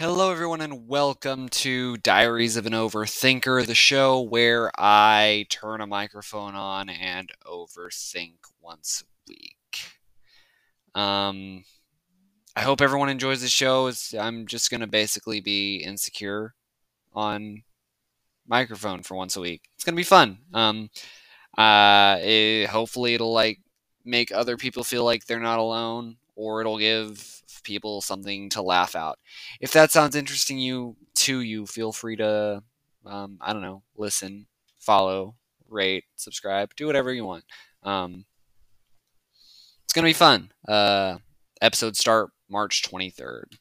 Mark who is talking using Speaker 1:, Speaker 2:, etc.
Speaker 1: Hello, everyone, and welcome to Diaries of an Overthinker, the show where I turn a microphone on and overthink once a week. Um, I hope everyone enjoys the show. I'm just going to basically be insecure on microphone for once a week. It's going to be fun. Um, uh, it, hopefully, it'll like make other people feel like they're not alone, or it'll give people something to laugh out. If that sounds interesting you to you, feel free to um, I don't know, listen, follow, rate, subscribe, do whatever you want. Um, it's gonna be fun. Uh, episodes start March 23rd.